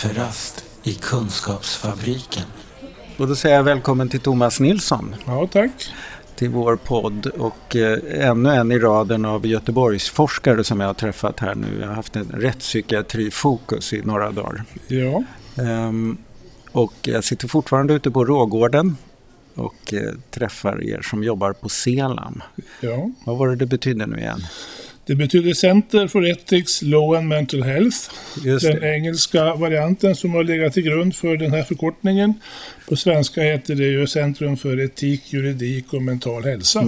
Kafferast i Kunskapsfabriken. Och då säger jag välkommen till Thomas Nilsson. Ja, tack. Till vår podd och eh, ännu en i raden av Göteborgsforskare som jag har träffat här nu. Jag har haft en rättspsykiatrifokus i några dagar. Ja. Ehm, och jag sitter fortfarande ute på Rågården och eh, träffar er som jobbar på Selam. ja. Vad var det det betydde nu igen? Det betyder Center for Ethics, Law and Mental Health. Just Den det. engelska varianten som har legat till grund för den här förkortningen. På svenska heter det ju Centrum för etik, juridik och mental hälsa.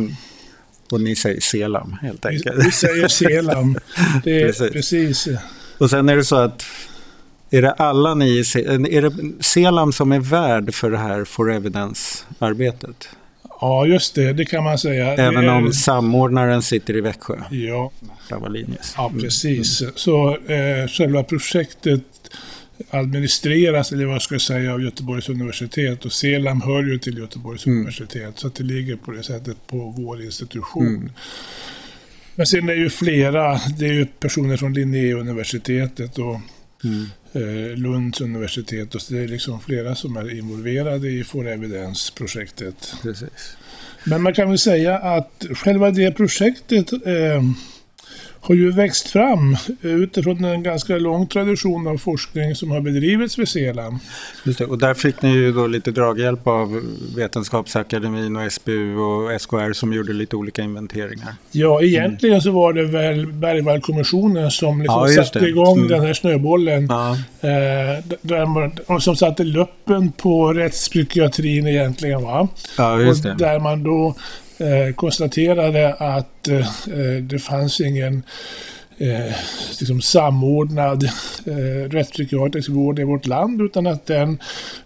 Och ni säger Selam helt Vi, enkelt. vi säger Selam. Det är Precis. precis. Och sen är det så att är det alla ni är det Selam som är värd för det här for evidence-arbetet? Ja, just det. Det kan man säga. Det Även är- om samordnaren sitter i Växjö, Ja, Marta Wallinius. ja precis. Så eh, själva projektet administreras, eller vad ska jag säga, av Göteborgs universitet. Och Selam hör ju till Göteborgs universitet. Så att det ligger på det sättet på vår institution. Men sen är ju flera, det är ju personer från Linnéuniversitetet och Mm. Eh, Lunds universitet. Och så det är liksom flera som är involverade i For Evidence-projektet. Precis. Men man kan väl säga att själva det projektet eh, har ju växt fram utifrån en ganska lång tradition av forskning som har bedrivits vid Selam. Just det. Och där fick ni ju då lite draghjälp av Vetenskapsakademin och SBU och SKR som gjorde lite olika inventeringar. Ja, egentligen så var det väl Bergvallkommissionen som liksom Ja, satte igång Mm. den här snöbollen. Ja, Eh, där man, som satte luppen på rättspsykiatrin egentligen. Va? ja just och det. där man då eh, konstaterade att eh, det fanns ingen eh, liksom samordnad eh, rättspsykiatrisk vård i vårt land utan att den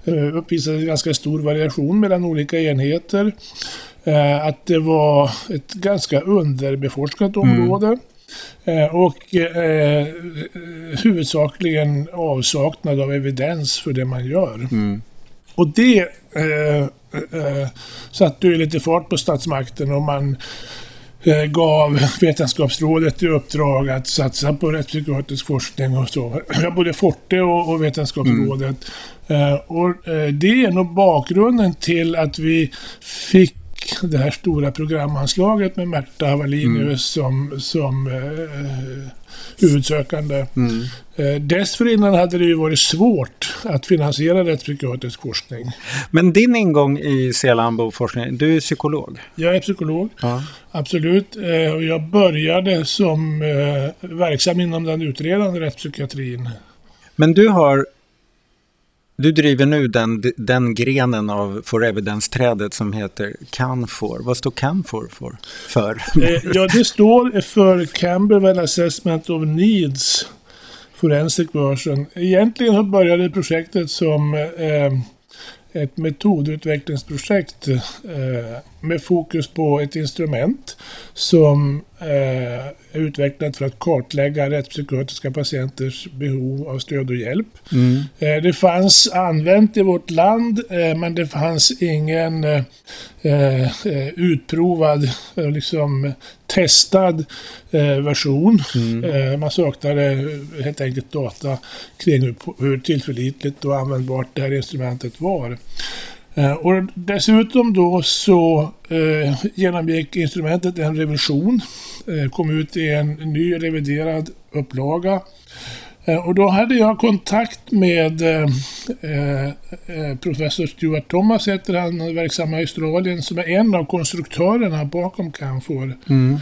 eh, uppvisade ganska stor variation mellan olika enheter. Eh, att det var ett ganska underbeforskat område. Eh, och eh, huvudsakligen avsaknad av evidens för det man gör. Mm. Och det eh, eh, satte ju lite fart på statsmakten och man eh, gav Vetenskapsrådet i uppdrag att satsa på rättspsykiatrisk forskning och så. Både Forte och, och Vetenskapsrådet. Eh, och eh, det är nog bakgrunden till att vi fick det här stora programanslaget med Märta Wallinius som, som eh, huvudsökande. Mm. Eh, dessförinnan hade det ju varit svårt att finansiera rättspsykiatrisk forskning. Men din ingång i Selambo-forskningen, du är psykolog. Jag är psykolog, Ja. absolut. Eh, och jag började som eh, verksam inom den utredande rättspsykiatrin. Men du har du driver nu den, den grenen av For Evidence-trädet som heter CANFOR. Vad står CANFOR för? för? Ja, det står för Camberwell Assessment of Needs Forensic Version. Egentligen började projektet som eh, ett metodutvecklingsprojekt eh, med fokus på ett instrument som eh, är utvecklat för att kartlägga rättspsykiatriska patienters behov av stöd och hjälp. Mm. Eh, Det fanns använt i vårt land, eh, men det fanns ingen eh, utprovad, liksom testad version. Eh, Man saknade helt enkelt data kring hur, hur tillförlitligt och användbart det här instrumentet var. Eh, Och dessutom då så eh, genomgick instrumentet en revision, eh, kom ut i en ny reviderad upplaga. Eh, Och då hade jag kontakt med eh, eh, professor Stuart Thomas, heter han, verksam i Australien, som är en av konstruktörerna bakom Canfor. Mm.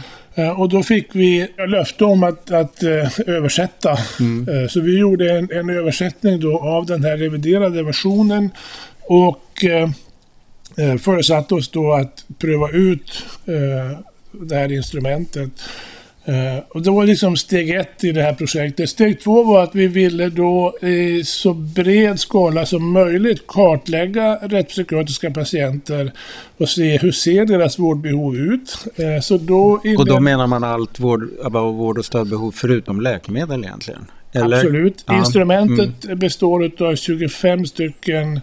Och då fick vi löfte om att, att översätta. Eh, Så vi gjorde en, en översättning då av den här reviderade versionen och eh, eh, oss då att pröva ut eh, det här instrumentet. Eh, och det var liksom steg ett i det här projektet. Steg två var att vi ville då i så bred skala som möjligt kartlägga rättspsykiatriska patienter och se hur ser deras vårdbehov ut. Eh, så då Och då menar man allt vård, vård och stödbehov förutom läkemedel egentligen? Eller? Absolut. Ja, Instrumentet består av 25 stycken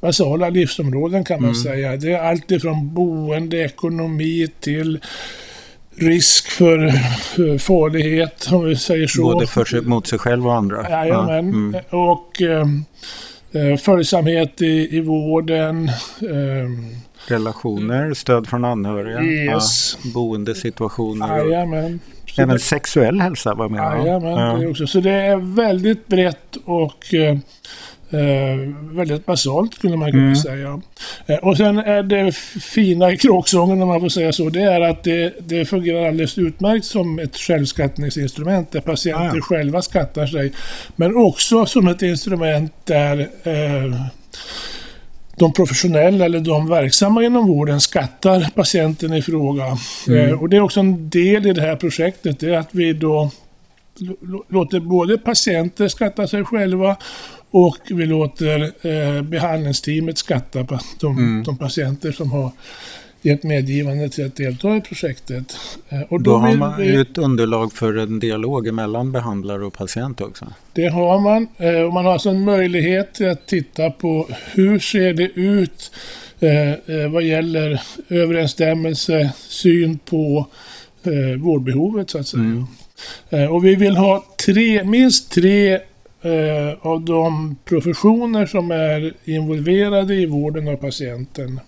basala livsområden kan man Mm. säga. Det är allt ifrån boende, ekonomi till risk för eh, farlighet, om vi säger så. Både för sig, mot sig själv och andra? Jajamän. Mm. Och eh, eh, följsamhet i, i vården. Eh, Relationer, stöd från anhöriga, yes. ja, boendesituationer. Jajamän. Även sexuell hälsa var med? Jajamän, ja. det också. Så det är väldigt brett och eh, Eh, väldigt basalt skulle man kunna mm. säga. Eh, och sen är det fina i kråksången, om man får säga så, det är att det, det fungerar alldeles utmärkt som ett självskattningsinstrument där patienter ah, ja. själva skattar sig. Men också som ett instrument där eh, de professionella eller de verksamma inom vården skattar patienten i fråga. Mm. Eh, och det är också en del i det här projektet, det är att vi då låter både patienter skatta sig själva och vi låter eh, behandlingsteamet skatta på de, mm. de, patienter som har gett medgivande till att delta i projektet. Eh, och då, då har man vi, ett underlag för en dialog mellan behandlare och patient också? Det har man. Eh, och man har alltså en möjlighet att titta på hur ser det ut eh, vad gäller överensstämmelse, syn på eh, vårdbehovet så att säga. Mm. Och vi vill ha tre, minst tre eh, av de professioner som är involverade i vården av patienten.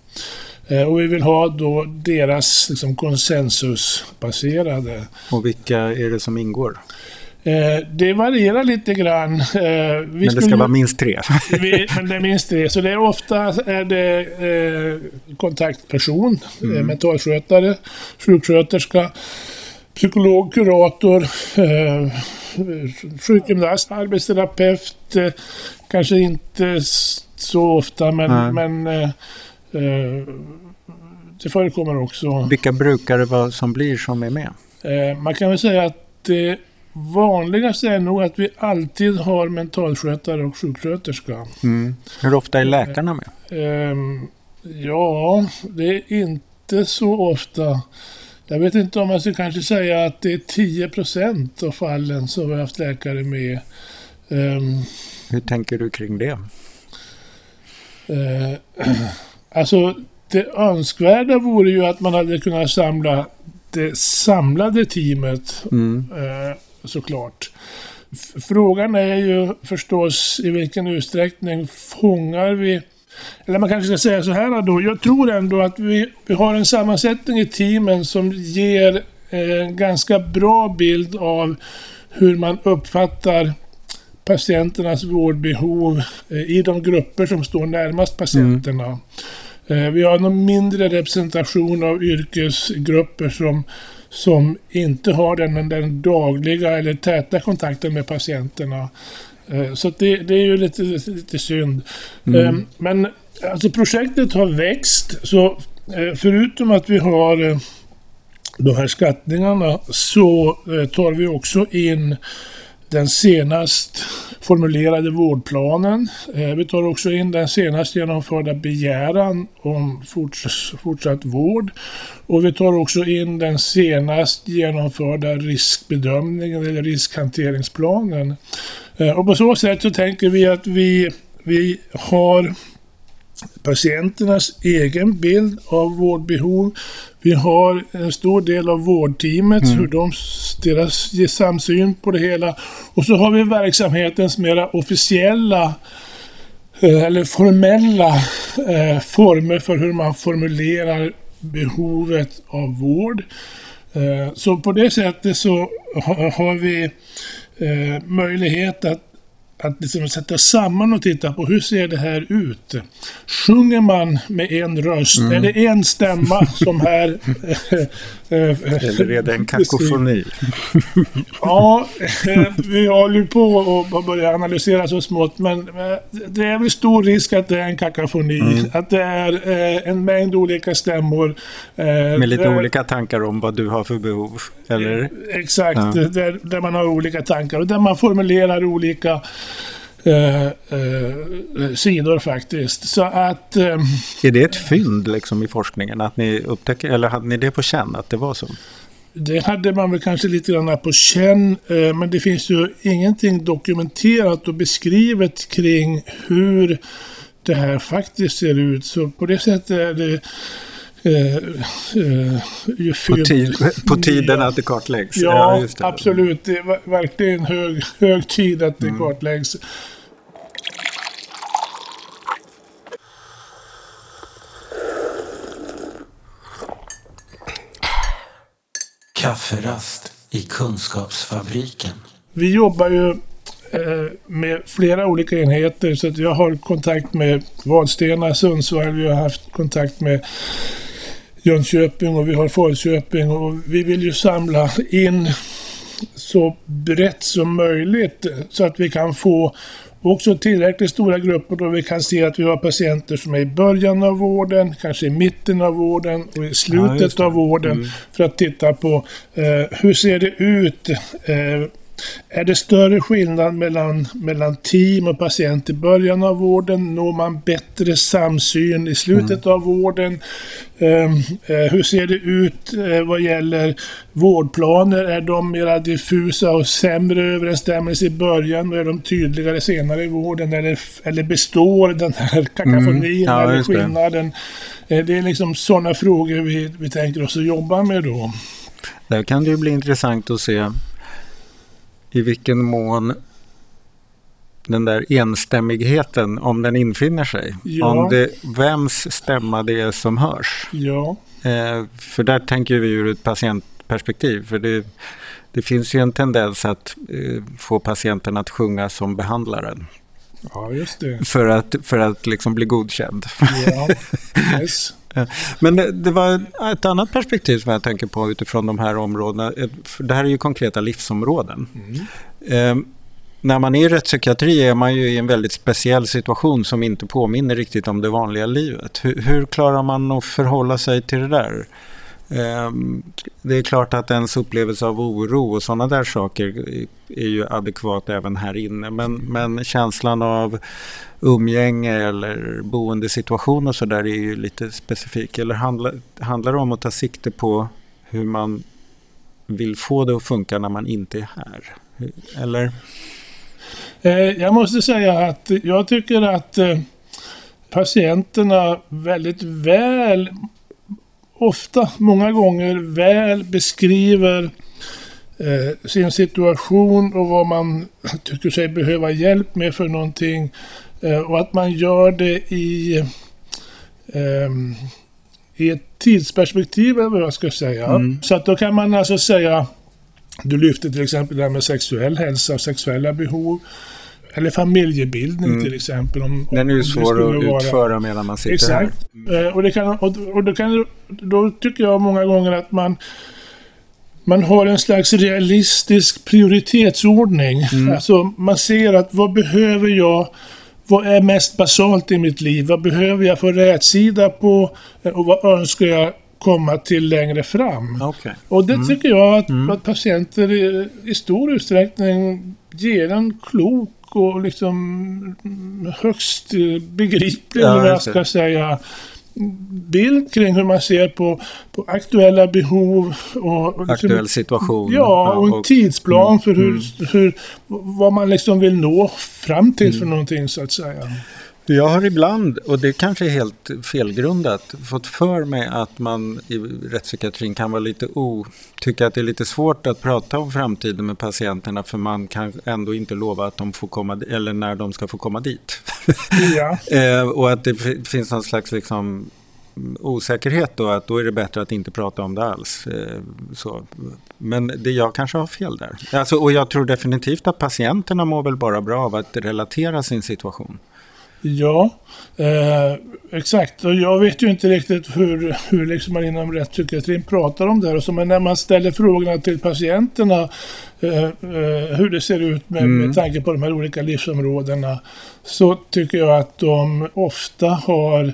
Eh, och vi vill ha då deras liksom, konsensusbaserade. Och vilka är det som ingår? Eh, det varierar lite grann. Eh, men det skulle, ska vara minst tre? vi, men det är minst tre. Så det är ofta är det eh, kontaktperson, mm. Eh, mentalskötare, sjuksköterska, psykolog, kurator, eh, sjukgymnast, arbetsterapeut. Eh, kanske inte så ofta men, men eh, eh, det förekommer också. Vilka brukare vad som blir som är med? Eh, man kan väl säga att det vanligaste är nog att vi alltid har mentalskötare och sjuksköterska. Mm. Hur ofta är läkarna med? Ehm, ja, det är inte så ofta. Jag vet inte om jag ska kanske säga att det är 10 procent av fallen som vi har haft läkare med. Um, Hur tänker du kring det? Uh, alltså, det önskvärda vore ju att man hade kunnat samla det samlade teamet, mm. uh, såklart. Frågan är ju förstås i vilken utsträckning fångar vi eller man kanske ska säga så här då. Jag tror ändå att vi, vi har en sammansättning i teamen som ger en ganska bra bild av hur man uppfattar patienternas vårdbehov eh, i de grupper som står närmast patienterna. Mm. Vi har en mindre representation av yrkesgrupper som, som inte har den, den dagliga eller täta kontakten med patienterna. Eh, så det, det, är ju lite, lite synd. Mm. Ehm, men alltså projektet har växt. Så eh, förutom att vi har eh, de här skattningarna så tar vi också in den senast formulerade vårdplanen. Vi tar också in den senast genomförda begäran om fortsatt vård. Och vi tar också in den senast genomförda riskbedömningen eller riskhanteringsplanen. Eh, och på så sätt så tänker vi att vi, vi har patienternas egen bild av vårdbehov. Vi har en stor del av vårdteamet, mm. hur de, deras samsyn på det hela. Och så har vi verksamhetens mera officiella eh, eller formella eh, former för hur man formulerar behovet av vård. Eh, så på det sättet så har vi eh, möjlighet att, att liksom sätta samman och titta på hur ser det här ut. Sjunger man med en röst? Mm. Är det en stämma som här... Eh, Eller är det en kakofoni? ja, eh, vi håller på att börja analysera så smått, men eh, det är väl stor risk att det är en kakafoni. Mm. Att det är en mängd olika stämmor. Med lite olika tankar om vad du har för behov, eller? Exakt, ja. där, där man har olika tankar och där man formulerar olika Eh, eh, sidor faktiskt. Så att... Eh, är det ett fynd liksom i forskningen? Att ni upptäcker, eller hade ni det på känn att det var så? Det hade man väl kanske lite grann på känn, eh, men det finns ju ingenting dokumenterat och beskrivet kring hur det här faktiskt ser ut. Så på det sättet är det eh, eh, ju på, tid, på tiden att det kartläggs. Ja, ja det. absolut. Det är verkligen hög, hög tid att det mm. kartläggs. Kafferast i Kunskapsfabriken. Vi jobbar ju eh, med flera olika enheter så att jag har kontakt med Vadstena, Sundsvall, vi har haft kontakt med Jönköping och vi har Falköping och vi vill ju samla in så brett som möjligt så att vi kan få också tillräckligt stora grupper då vi kan se att vi har patienter som är i början av vården, kanske i mitten av vården och i slutet ja, av vården. Mm. För att titta på eh, hur ser det ut eh, är det större skillnad mellan, mellan team och patient i början av vården? Når man bättre samsyn i slutet mm. av vården? Um, uh, hur ser det ut uh, vad gäller vårdplaner? Är de mera diffusa och sämre överensstämmelse i början och är de tydligare senare i vården? Eller, eller består den här kakafonin mm. ja, eller skillnaden? Det. Uh, det är liksom sådana frågor vi, vi tänker oss att jobba med då. Där kan det ju bli intressant att se i vilken mån den där enstämmigheten, om den infinner sig. Ja. Om det, vems stämma det är som hörs. Ja. Eh, för där tänker vi ur ett patientperspektiv. För det, det finns ju en tendens att eh, få patienten att sjunga som behandlaren. Ja, just det. För att, för att liksom bli godkänd. Ja, yes. Men det, det, var ett annat perspektiv som jag tänker på utifrån de här områdena. Det här är ju konkreta livsområden. Mm. Eh, när man är i rättspsykiatri är man ju i en väldigt speciell situation som inte påminner riktigt om det vanliga livet. Hur, hur klarar man att förhålla sig till det där? Ehm, det är klart att ens upplevelse av oro och sådana där saker är ju adekvat även här inne. Men, men känslan av umgänge eller boendesituation och sådär är ju lite specifik. Eller handlar, handlar det om att ta sikte på hur man vill få det att funka när man inte är här? Eller? Eh, jag måste säga att jag tycker att eh, patienterna väldigt väl ofta, många gånger väl beskriver eh, sin situation och vad man tycker sig behöva hjälp med för någonting. Eh, och att man gör det i, eh, i ett tidsperspektiv, eller vad jag ska säga. Mm. Så att då kan man alltså säga, du lyfter till exempel det här med sexuell hälsa och sexuella behov. Eller familjebildning mm. till exempel. Om, Den är ju svår att vara... utföra medan man sitter Exakt. här. Mm. Och, det kan, och, och då, kan, då tycker jag många gånger att man man har en slags realistisk prioritetsordning. Mm. Alltså man ser att vad behöver jag? Vad är mest basalt i mitt liv? Vad behöver jag få rätsida på? Och vad önskar jag komma till längre fram? Okay. Och det mm. tycker jag att, mm. att patienter i, i, stor utsträckning ger en klok och liksom högst begriplig, ja, eller vad jag ska säga, bild kring hur man ser på, på aktuella behov. Och, och liksom, Aktuell situation. Ja, och en och, tidsplan mm, för hur, mm. hur, vad man liksom vill nå fram till mm. för någonting så att säga. Jag har ibland, och det kanske är helt felgrundat, fått för mig att man i rättspsykiatrin kan vara lite o, tycka att det är lite svårt att prata om framtiden med patienterna för man kan ändå inte lova att de får komma, eller när de ska få komma dit. Ja. eh, och att det finns någon slags liksom osäkerhet då, att då är det bättre att inte prata om det alls. Eh, så. Men det, jag kanske har fel där. Alltså, och jag tror definitivt att patienterna mår väl bara bra av att relatera sin situation. Ja, eh, exakt. Och jag vet ju inte riktigt hur, hur liksom man inom rättspsykiatrin pratar om det här. men när man ställer frågorna till patienterna eh, eh, hur det ser ut med, mm. med tanke på de här olika livsområdena så tycker jag att de ofta har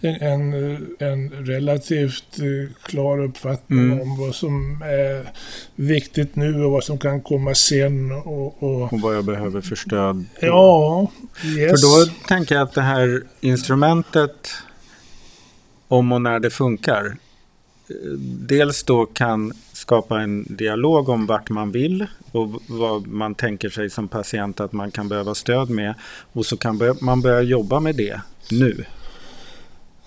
en, en relativt eh, klar uppfattning mm. om vad som är viktigt nu och vad som kan komma sen. Och, och, och vad jag behöver för stöd. Ja, yes. För då tänker jag att det här instrumentet, om och när det funkar, eh, dels då kan skapa en dialog om vart man vill och vad man tänker sig som patient att man kan behöva stöd med. Och så kan man börja jobba med det nu.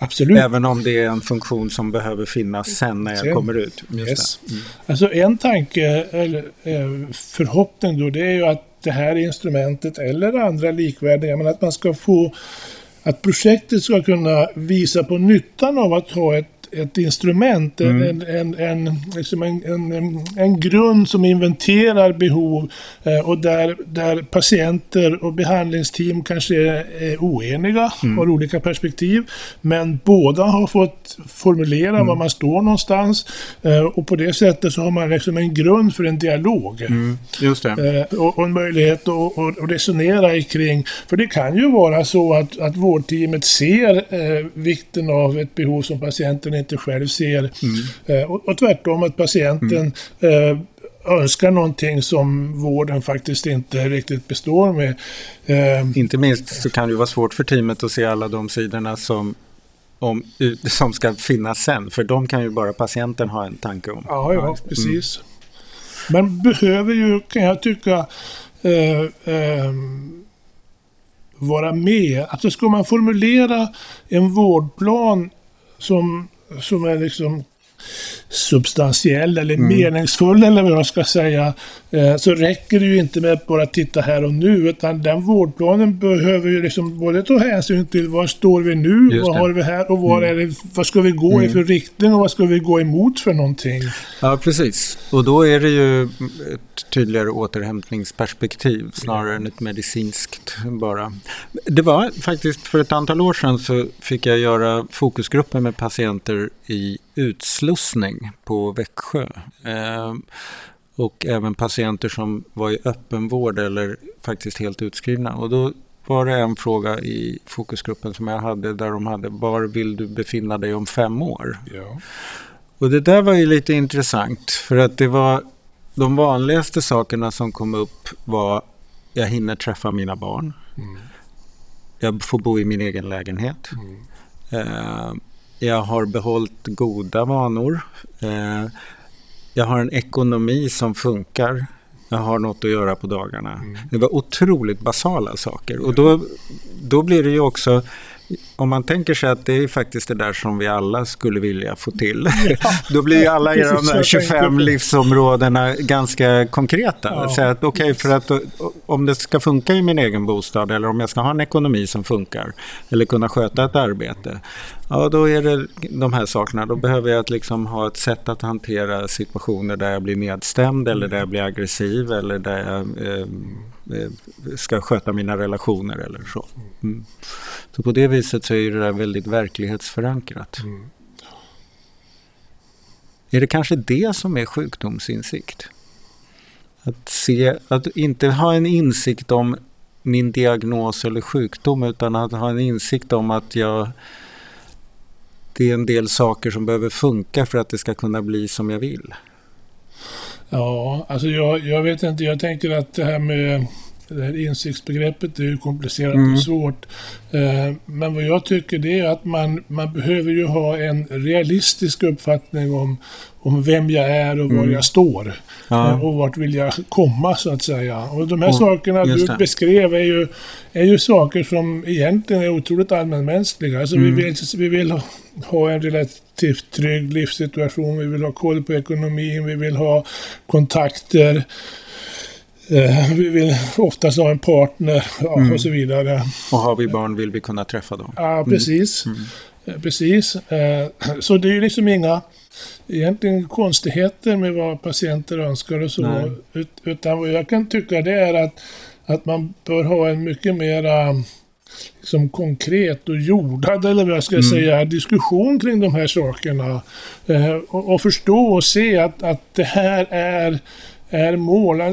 Absolut. Även om det är en funktion som behöver finnas sen när jag Sen. kommer ut. Yes. Mm. Alltså en tanke, eller eh, förhoppning då, det är ju att det här instrumentet eller andra likvärdiga, men att man ska få att projektet ska kunna visa på nyttan av att ha ett, ett instrument, Mm. en, en, en, liksom en, en, en, grund som inventerar behov eh, och där, där patienter och behandlingsteam kanske är, är oeniga, Mm. har olika perspektiv, men båda har fått formulera Mm. var man står någonstans eh, och på det sättet så har man liksom en grund för en dialog. Mm. Just det. Eh, och, och en möjlighet att, resonera kring. För det kan ju vara så att, att vårdteamet ser eh, vikten av ett behov som patienten inte själv ser. Eh, och, och tvärtom att patienten eh, önskar någonting som vården faktiskt inte riktigt består med. Eh, Inte minst så kan det vara svårt för teamet att se alla de sidorna som, om, som ska finnas sen. För de kan ju bara patienten ha en tanke om. Ja, ja, precis. Man behöver ju, kan jag tycka, eh, eh, vara med. Alltså ska man formulera en vårdplan som, som är liksom substantiell eller meningsfull eller vad jag ska säga, eh, så räcker det ju inte med att bara titta här och nu, utan den vårdplanen behöver ju liksom både ta hänsyn till var står vi nu, vad har vi här och var är det, vad ska vi gå i för riktning och vad ska vi gå emot för någonting? Ja, precis. Och då är det ju ett tydligare återhämtningsperspektiv snarare än ett medicinskt bara. Det var faktiskt för ett antal år sedan så fick jag göra fokusgrupper med patienter i utslussning på Växjö. Eh, och även patienter som var i öppenvård eller faktiskt helt utskrivna. Och då var det en fråga i fokusgruppen som jag hade där de hade var vill du befinna dig om fem år? Ja. Och det där var ju lite intressant för att det var de vanligaste sakerna som kom upp var jag hinner träffa mina barn. Jag får bo i min egen lägenhet. Eh, jag har behållit goda vanor. Eh, jag har en ekonomi som funkar. Jag har något att göra på dagarna. Det var otroligt basala saker. Och då, då blir det ju också om man tänker sig att det är faktiskt det där som vi alla skulle vilja få till. Då blir ju alla precis de där jag 25 tänkte på. livsområdena ganska konkreta. Ja. Så att, okay, för att om det ska funka i min egen bostad eller om jag ska ha en ekonomi som funkar eller kunna sköta ett arbete. Ja, då är det de här sakerna. Då behöver jag att liksom ha ett sätt att hantera situationer där jag blir nedstämd eller där jag blir aggressiv eller där jag eh, ska sköta mina relationer eller så. Mm. Så på det viset så är det där väldigt verklighetsförankrat. Är det kanske det som är sjukdomsinsikt? Att, se, att inte ha en insikt om min diagnos eller sjukdom utan att ha en insikt om att jag det är en del saker som behöver funka för att det ska kunna bli som jag vill. Ja, alltså jag, jag vet inte. Jag tänker att det här med det här insiktsbegreppet är ju komplicerat Mm. och svårt. Eh, men vad jag tycker det är att man, man behöver ju ha en realistisk uppfattning om, om vem jag är och var Mm. jag står. Ja. Eh, och vart vill jag komma så att säga. Och de här Och- sakerna du beskrev är ju, är ju saker som egentligen är otroligt allmänmänskliga. Alltså Mm. vi, vill, vi vill ha, ha en relativt trygg livssituation, vi vill ha koll på ekonomin, vi vill ha kontakter. Eh, vi vill oftast ha en partner ja, Mm. och så vidare. Och har vi barn vill vi kunna träffa dem. Ja, precis. Eh, Precis. Eh, Så det är ju liksom inga egentligen konstigheter med vad patienter önskar och så. Nej. Ut- Utan vad jag kan tycka det är att, att man bör ha en mycket mera liksom konkret och jordad, eller vad jag ska säga, diskussion kring de här sakerna. Eh, och, och förstå och se att, att det här är är mål. Eh,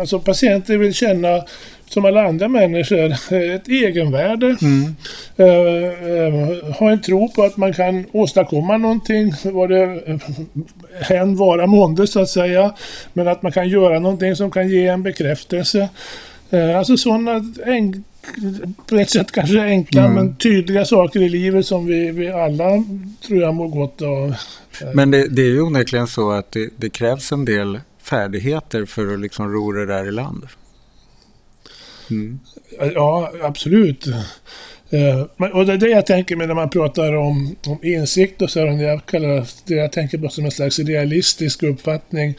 Alltså patienter vill känna, som alla andra människor, ett egenvärde. Eh, eh, ha en tro på att man kan åstadkomma någonting, vad det än vara månde så att säga. Men att man kan göra någonting som kan ge en bekräftelse. Alltså sådana på ett sätt kanske enkla men tydliga saker i livet som vi, vi alla tror jag mår gott av. Men det, det är ju onekligen så att det, det krävs en del färdigheter för att liksom ro det där i land. Mm. Ja, absolut. Eh, och det är det jag tänker med när man pratar om, om insikt och så, här, jag kallar det jag tänker på som en slags realistisk uppfattning.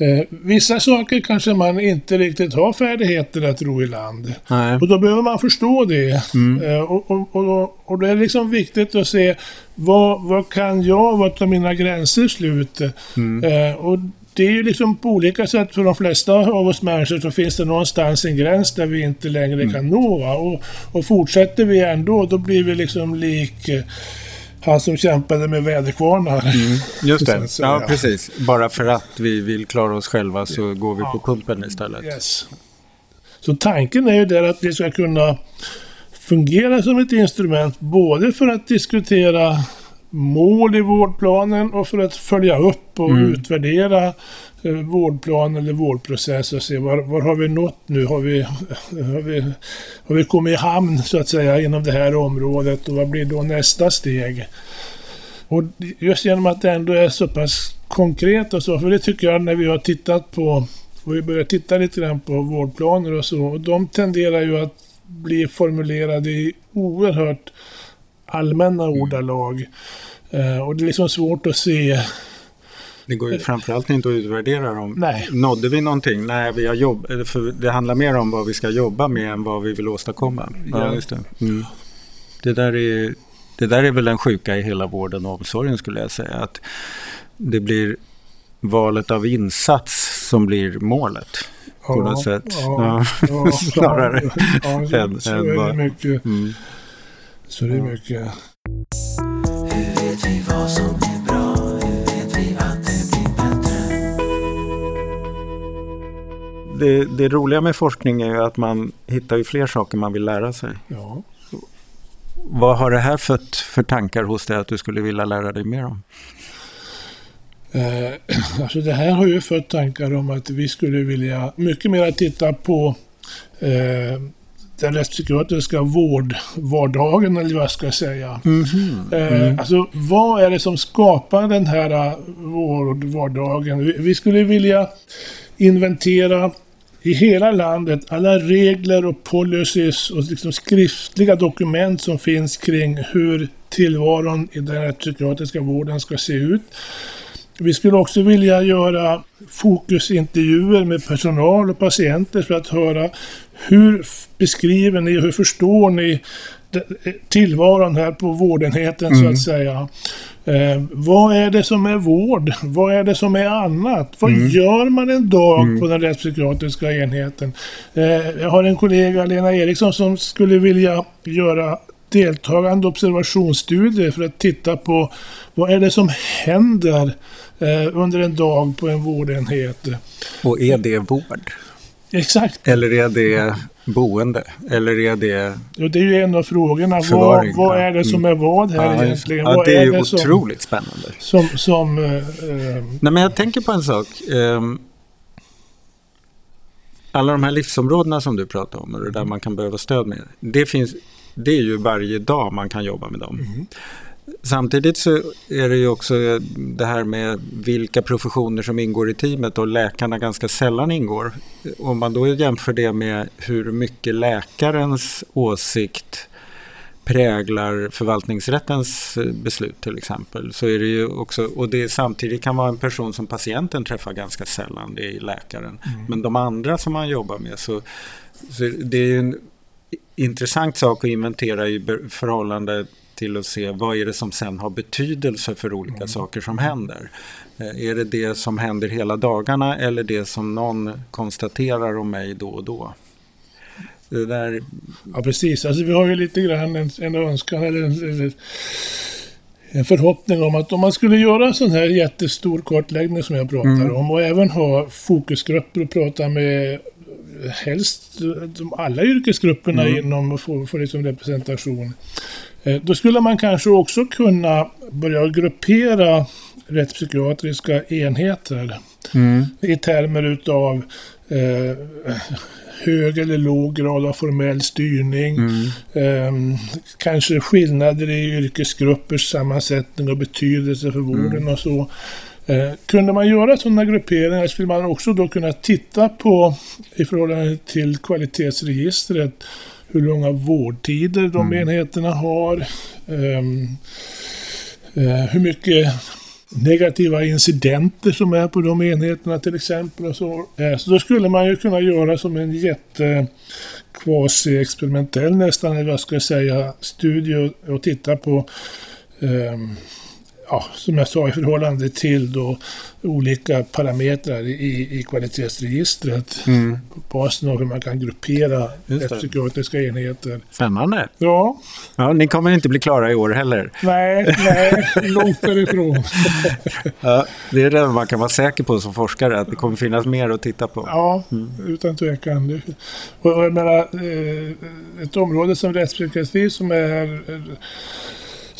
Eh, vissa saker kanske man inte riktigt har färdigheter att ro i land. Nej. Och då behöver man förstå det. Mm. Eh, och, och, och, och det är liksom viktigt att se vad, vad kan jag, vad tar mina gränser slut? Mm. Eh, och det är ju liksom på olika sätt för de flesta av oss människor så finns det någonstans en gräns där vi inte längre Mm. kan nå. Och, och fortsätter vi ändå, då blir vi liksom lik eh, han som kämpade med väderkvarnar. Just Så det, att säga. ja precis. Bara för att vi vill klara oss själva så går vi på Ja. pumpen istället. Yes. Så tanken är ju där att det ska kunna fungera som ett instrument både för att diskutera mål i vårdplanen och för att följa upp och Mm. utvärdera vårdplan eller vårdprocess och se var, var har vi nått nu? Har vi, har, vi, har vi kommit i hamn så att säga inom det här området och vad blir då nästa steg? Och just genom att det ändå är så pass konkret och så, för det tycker jag när vi har tittat på, och vi börjar titta lite grann på vårdplaner och så, och de tenderar ju att bli formulerade i oerhört allmänna ordalag. Eh, och det är liksom svårt att se, Det går ju framförallt inte att utvärdera dem. nej, Nådde vi någonting? Nej, vi har jobb... eller för det handlar mer om vad vi ska jobba med än vad vi vill åstadkomma. Ja, Ja. just det. Mm. Det, där är, det där är väl en sjuka i hela vården och omsorgen skulle jag säga. Att det blir valet av insats som blir målet. På något sätt. Ja, ja, Snarare ja, så, än- så än vad- mycket. Mm. Så det är mycket. Hur vet vi vad som Det, det roliga med forskning är ju att man hittar ju fler saker man vill lära sig. Ja. Vad har det här fött för tankar hos dig att du skulle vilja lära dig mer om? Eh, alltså det här har ju fött tankar om att vi skulle vilja mycket mer titta på eh, den rättspsykiatriska vårdvardagen, eller vad jag ska säga. Eh, Alltså, vad är det som skapar den här eh, vårdvardagen? Vi, vi skulle vilja inventera i hela landet alla regler och policies och liksom skriftliga dokument som finns kring hur tillvaron i den här psykiatriska vården ska se ut. Vi skulle också vilja göra fokusintervjuer med personal och patienter för att höra hur beskriver ni och hur förstår ni tillvaron här på vårdenheten så att säga. Eh, vad är det som är vård? Vad är det som är annat? Vad gör man en dag på den rättspsykiatriska enheten? Eh, jag har en kollega, Lena Eriksson, som skulle vilja göra deltagande observationsstudier för att titta på vad är det som händer eh, under en dag på en vårdenhet. Och är det vård? Exakt. Eller är det boende? Eller är det... Och det är ju en av frågorna. Vad, Förvaring, vad ja. är det som är vad här Ja, egentligen? ja, det är ju som, otroligt spännande. som, som eh, eh, Nej, men jag tänker på en sak. Ehm, alla de här livsområdena som du pratar om och det där man kan behöva stöd med. Det, finns, det är ju varje dag man kan jobba med dem. Samtidigt så är det ju också det här med vilka professioner som ingår i teamet och läkarna ganska sällan ingår. Om man då jämför det med hur mycket läkarens åsikt präglar förvaltningsrättens beslut till exempel. Så är det ju också, och det samtidigt kan vara en person som patienten träffar ganska sällan, det är läkaren. Men de andra som man jobbar med så, så det är ju en intressant sak att inventera i förhållande till att se vad är det som sen har betydelse för olika saker som händer. Eh, Är det det som händer hela dagarna eller det som någon konstaterar om mig då och då? Det där, Ja, precis. Alltså, vi har ju lite grann en, en önskan eller en, eller en förhoppning om att om man skulle göra en sån här jättestor kartläggning som jag pratar om och även ha fokusgrupper och prata med helst de, alla yrkesgrupperna inom och få, få liksom representation. Eh, Då skulle man kanske också kunna börja gruppera rättspsykiatriska enheter i termer utav eh, hög eller låg grad av formell styrning. Eh, kanske skillnader i yrkesgruppers sammansättning och betydelse för vården och så. Eh, kunde man göra sådana grupperingar skulle man också då kunna titta på i förhållande till kvalitetsregistret hur långa vårdtider de enheterna har. ehm, eh, hur mycket negativa incidenter som är på de enheterna till exempel. Och så. Eh, så då skulle man ju kunna göra som en jätte quasi-experimentell nästan, eller vad ska jag säga, studie och, titta på ehm, ja, som jag sa, i förhållande till då olika parametrar i, i kvalitetsregistret. På basen av hur man kan gruppera Just det. psykiatriska enheter. Spännande. Ja, Ja, ni kommer inte bli klara i år heller. nej, nej, långt därifrån. Ja, det är det man kan vara säker på som forskare, att det kommer finnas mer att titta på. Ja, utan tvekan. Det- Och, och jag menar, eh, ett område som rättspsykiatri som är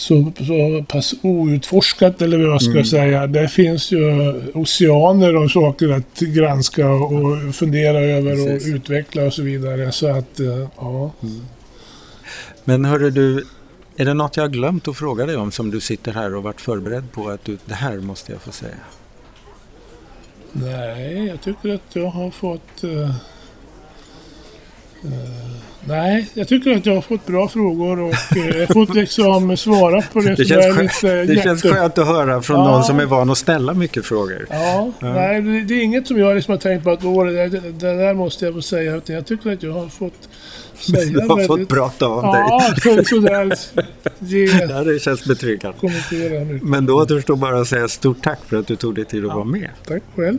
så, så pass outforskat, eller vad jag ska säga. Det finns ju oceaner av saker att granska och fundera över Precis. och utveckla och så vidare. Så att, eh, ja. Men hörru du, är det något jag har glömt att fråga dig om som du sitter här och varit förberedd på att du, det här måste jag få säga? Nej, jag tycker att jag har fått... eh, eh, nej, jag tycker att jag har fått bra frågor och eh, fått liksom svara på det, Det som är känns, lite det känns hjärte- skönt att höra från Ja. någon som är van att ställa mycket frågor. Ja, nej, det, det är inget som jag liksom har tänkt på att åh, det, där- det där måste jag få säga. Utan jag tycker att jag har fått säga Du har fått prata av dig. Ja, så, sådär. Ja, det känns betryggande. Men då återstår bara att säga stort tack för att du tog dig tid att vara med. Tack själv.